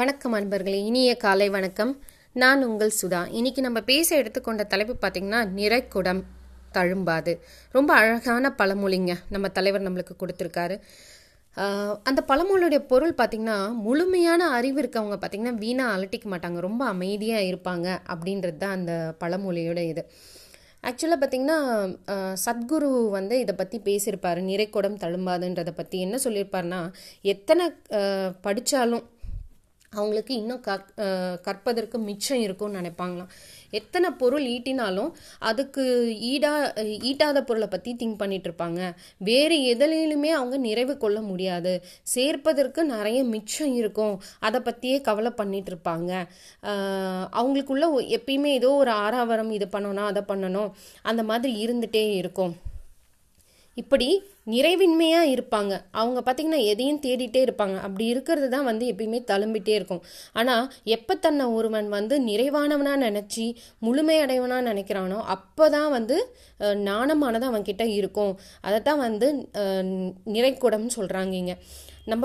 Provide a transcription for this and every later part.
வணக்கம் அன்பர்களே இனிய காலை வணக்கம். நான் உங்கள் சுதா. இன்னைக்கு நம்ம பேச எடுத்துக்கொண்ட தலைப்பு பார்த்தீங்கன்னா நிறைக்குடம் தழும்பாது. ரொம்ப அழகான பழமொழிங்க நம்ம தலைவர் நம்மளுக்கு கொடுத்துருக்காரு. அந்த பழமொழியுடைய பொருள் பார்த்திங்கன்னா முழுமையான அறிவு இருக்கவங்க பார்த்தீங்கன்னா வீணாக அலட்டிக்க மாட்டாங்க. ரொம்ப அமைதியாக இருப்பாங்க அப்படின்றது தான் அந்த பழமொழியோட இது. ஆக்சுவலாக பார்த்திங்கன்னா சத்குரு வந்து இதை பற்றி பேசியிருப்பாரு. நிறைக்குடம் தழும்பாதுன்றதை பற்றி என்ன சொல்லியிருப்பாருன்னா எத்தனை படித்தாலும் அவங்களுக்கு இன்னும் கற் கற்பதற்கு மிச்சம் இருக்கும்னு நினைப்பாங்களாம். எத்தனை பொருள் ஈட்டினாலும் அதுக்கு ஈடா ஈட்டாத பொருளை பற்றி திங்க் பண்ணிட்டு இருப்பாங்க. வேறு எதிலையுமே அவங்க நிறைவு கொள்ள முடியாது. சேர்ப்பதற்கு நிறைய மிச்சம் இருக்கும். அதை பற்றியே கவலை பண்ணிட்டு இருப்பாங்க. அவங்களுக்குள்ள எப்பயுமே ஏதோ ஒரு ஆறாவரம் இது பண்ணணும் அதை பண்ணணும். அந்த மாதிரி இருந்துகிட்டே இருக்கும். இப்படி நிறைவின்மையாக இருப்பாங்க. அவங்க பார்த்திங்கன்னா எதையும் தேடிட்டே இருப்பாங்க. அப்படி இருக்கிறது தான் வந்து எப்பயுமே தழும்பிட்டே இருக்கும். ஆனால் எப்போ தன்னை ஒருவன் வந்து நிறைவானவனாக நினச்சி முழுமையடைவனாக நினைக்கிறானோ அப்போ தான் வந்து அஹ், ஞானமானது அவன் இருக்கும். அதை தான் வந்து நிறைக்குடம்னு சொல்கிறாங்க இங்கே நம்ம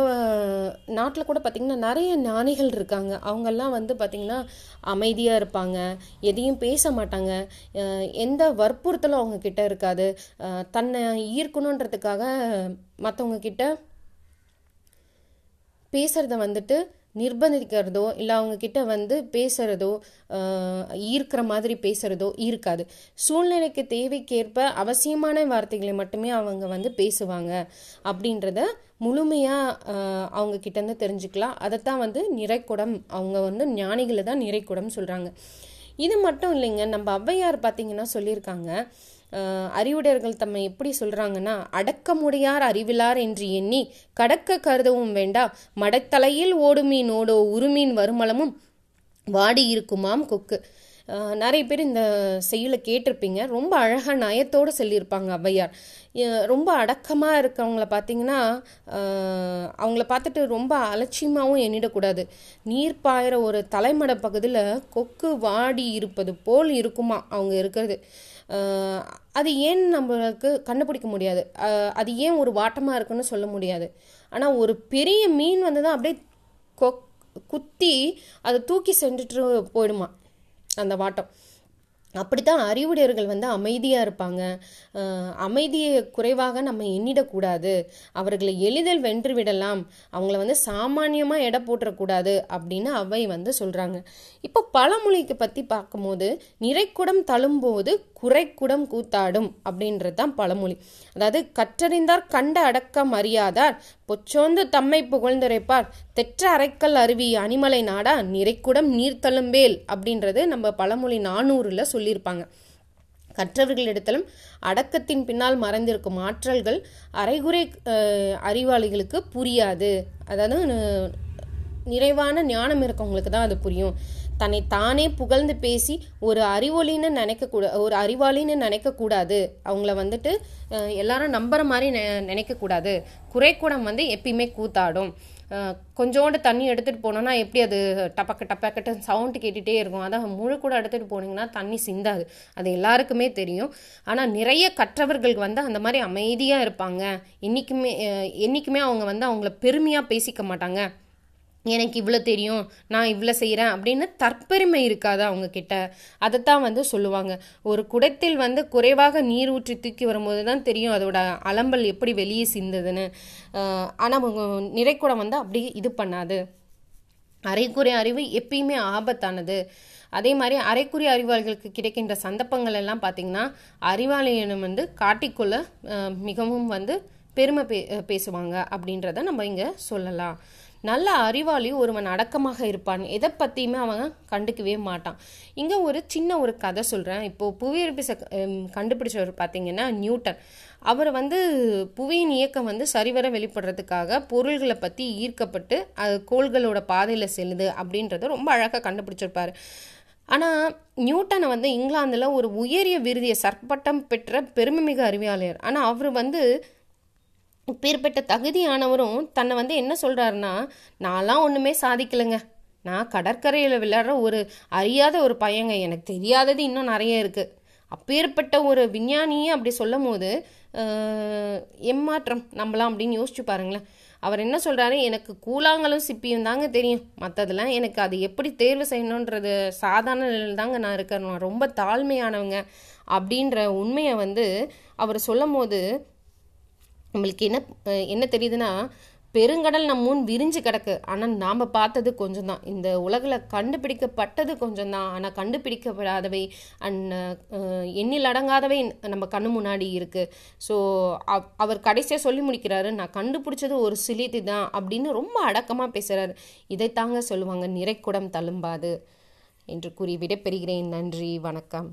நாட்டில் கூட பார்த்திங்கன்னா நிறைய ஞானிகள் இருக்காங்க. அவங்கெல்லாம் வந்து பார்த்திங்கன்னா அமைதியாக இருப்பாங்க. எதையும் பேச மாட்டாங்க. எந்த வற்புறுத்தலும் அவங்க கிட்ட இருக்காது தன்னை ஈர்க்கணுன்றதுக்காக மற்றவங்க கிட்ட பேசுகிறத வந்துட்டு நிர்பந்திக்கிறதோ இல்லை அவங்க கிட்ட வந்து பேசுகிறதோ ஈர்க்கிற மாதிரி பேசுறதோ இருக்காது. சூழ்நிலைக்கு தேவைக்கேற்ப அவசியமான வார்த்தைகளை மட்டுமே அவங்க வந்து பேசுவாங்க அப்படின்றத முழுமையாக அவங்க கிட்டேருந்து தெரிஞ்சுக்கலாம். அதைத்தான் வந்து நிறைக்குடம் அவங்க வந்து ஞானிகளை தான் நிறைக்குடம் சொல்கிறாங்க இது மட்டும் இல்லைங்க நம்ம ஔவையார் பார்த்தீங்கன்னா சொல்லியிருக்காங்க அறிவுடையர்கள் தம்மை எப்படி சொல்றாங்கன்னா அடக்கமுடையார் அறிவிலார் என்று எண்ணி கடக்க கருதவும் வேண்டா மடத்தலையில் ஓடுமீனோடோ உருமீன் வருமளமும் வாடி இருக்குமாம் கொக்கு. நிறைய பேர் இந்த செய்யலை கேட்டிருப்பீங்க. ரொம்ப அழகாக நயத்தோடு சொல்லியிருப்பாங்க ஔவையார். ரொம்ப அடக்கமாக இருக்கவங்கள பார்த்தீங்கன்னா அவங்கள பார்த்துட்டு ரொம்ப அலட்சியமாகவும் எண்ணிடக்கூடாது. நீர் பாயிற ஒரு தலைமட பகுதியில் கொக்கு வாடி இருப்பது போல் இருக்குமா அவங்க இருக்கிறது. அது ஏன் நம்மளுக்கு கண்டுபிடிக்க முடியாது? அது ஏன் ஒரு வாட்டமாக இருக்குன்னு சொல்ல முடியாது? ஆனால் ஒரு பெரிய மீன் வந்து தான் அப்படியே கொக் குத்தி அதை தூக்கி சென்றுட்டு போயிடுமா? அந்த வாட்டம். அப்படித்தான் அறிவுடையர்கள் வந்து அமைதியாக இருப்பாங்க. அமைதியை குறைவாக நம்ம எண்ணிடக்கூடாது. அவர்களை எளிதில் வென்று விடலாம். அவங்கள வந்து சாமானியமாக எடை போட்டுறக்கூடாது அப்படின்னு அவை வந்து சொல்கிறாங்க இப்போ பழமொழிக்கு பற்றி பார்க்கும்போது நிறைக்குடம் தழும்போது குறைக்குடம் கூத்தாடும் அப்படின்றது தான் பழமொழி. அதாவது கற்றறிந்தார் கண்ட அடக்கம் அறியாதார் பொச்சோந்து தம்மை புகழ்ந்துரைப்பார் தெற்ற அரைக்கல் அருவி அணிமலை நாடா நிறைக்குடம் நீர்த்தழும்பேல் அப்படின்றது நம்ம பழமொழி நானூறுல சொல்லியிருப்பாங்க. கற்றவர்களிடத்திலும் அடக்கத்தின் பின்னால் மறைந்திருக்கும் ஆற்றல்கள் அரைகுறை அறிவாளிகளுக்கு புரியாது. அதாவது நிறைவான ஞானம் இருக்கவங்களுக்கு தான் அது புரியும். தன்னை தானே புகழ்ந்து பேசி ஒரு அறிவொலின்னு நினைக்கக்கூடா ஒரு அறிவாளின்னு நினைக்கக்கூடாது அவங்கள வந்துட்டு எல்லாரும் நம்புற மாதிரி நெ- நினைக்கக்கூடாது குறைக்கூடம் வந்து எப்பயுமே கூத்தாடும். கொஞ்சோண்டு தண்ணி எடுத்துகிட்டு போனோம்னா எப்படி அது டப்பக்கு டப்பக்கட்டு சவுண்டு கேட்டுகிட்டே இருக்கும். அதான் முழு கூட எடுத்துகிட்டு போனீங்கன்னா தண்ணி சிந்தாது. அது எல்லாருக்குமே தெரியும். ஆனால் நிறைய கற்றவர்களுக்கு வந்து அந்த மாதிரி அமைதியாக இருப்பாங்க. என்றைக்குமே என்றைக்குமே அவங்க வந்து அவங்கள பெருமையாக பேசிக்க மாட்டாங்க. எனக்கு இவ்வளோ தெரியும் நான் இவ்வளோ செய்கிறேன் அப்படின்னு தற்பெருமை இருக்காது அவங்க கிட்ட அதைத்தான் வந்து சொல்லுவாங்க. ஒரு குடத்தில் வந்து குறைவாக நீர் ஊற்றி தூக்கி வரும்போது தான் தெரியும் அதோட அலம்பல் எப்படி வெளியே சிந்ததுன்னு. ஆனால் நிறைக்குடம் வந்து அப்படி இது பண்ணாது. அரைக்குறை அறிவு எப்பயுமே ஆபத்தானது. அதே மாதிரி அரைக்குறை அறிவாளிகளுக்கு கிடைக்கின்ற சந்தர்ப்பங்கள் எல்லாம் பார்த்தீங்கன்னா அறிவாளியிடம் வந்து காட்டிக்கொள்ள மிகவும் வந்து பெருமை பே பேசுவாங்க அப்படின்றத நம்ம இங்கே சொல்லலாம். நல்ல அறிவாளி ஒருவன் அடக்கமாக இருப்பான். எதை பற்றியுமே அவன் கண்டுக்கவே மாட்டான். இங்கே ஒரு சின்ன ஒரு கதை சொல்கிறேன் இப்போது புவியீர்ப்பு சக் கண்டுபிடிச்சவர் பார்த்தீங்கன்னா நியூட்டன். அவர் வந்து புவியின் இயக்கம் வந்து சரிவர வெளிப்படுறதுக்காக பொருள்களை பற்றி ஈர்க்கப்பட்டு அது கோள்களோட பாதையில் செல்லுது அப்படின்றத ரொம்ப அழகாக கண்டுபிடிச்சிருப்பார். ஆனால் நியூட்டனை வந்து இங்கிலாந்தில் ஒரு உயரிய விருதியை சற்பட்டம் பெற்ற பெருமைமிகு அறிவியாளர் ஆனால் அவர் வந்து இப்பேற்பட்ட தகுதியானவரும் தன்னை வந்து என்ன சொல்கிறாருன்னா நான்லாம் ஒன்றுமே சாதிக்கலைங்க. நான் கடற்கரையில் விளையாடுற ஒரு அறியாத ஒரு பையங்க. எனக்கு தெரியாதது இன்னும் நிறைய இருக்குது அப்பேற்பட்ட ஒரு விஞ்ஞானியே அப்படி சொல்லும் போது எம்மாற்றம் நம்பலாம் அப்படின்னு யோசிச்சு பாருங்களேன். அவர் என்ன சொல்கிறாரு எனக்கு கூழாங்கலும் சிப்பியும் தாங்க தெரியும். மற்றதெல்லாம் எனக்கு அது எப்படி தேர்வு செய்யணுன்றது சாதாரண நிலையில் தாங்க நான் இருக்கேன் ரொம்ப தாழ்மையானவங்க. அப்படின்ற உண்மையை வந்து அவர் சொல்லும் போது நம்மளுக்கு என்ன என்ன தெரியுதுன்னா பெருங்கடல் நம்ம முன் விரிஞ்சு கிடக்கு. ஆனால் நாம் பார்த்தது கொஞ்சம் தான் இந்த உலகில் கண்டுபிடிக்கப்பட்டது கொஞ்சம் தான் ஆனால் கண்டுபிடிக்கப்படாதவை அண்ட் எண்ணில் அடங்காதவை நம்ம கண்ணு முன்னாடி இருக்குது ஸோ அவர் கடைசியாக சொல்லி முடிக்கிறாரு நான் கண்டுபிடிச்சது ஒரு சிலிதி தான் அப்படின்னு ரொம்ப அடக்கமாக பேசுகிறாரு இதைத்தாங்க சொல்லுவாங்க நிறைக்குடம் தழும்பாது என்று கூறி விடைபெறுகிறேன். நன்றி வணக்கம்.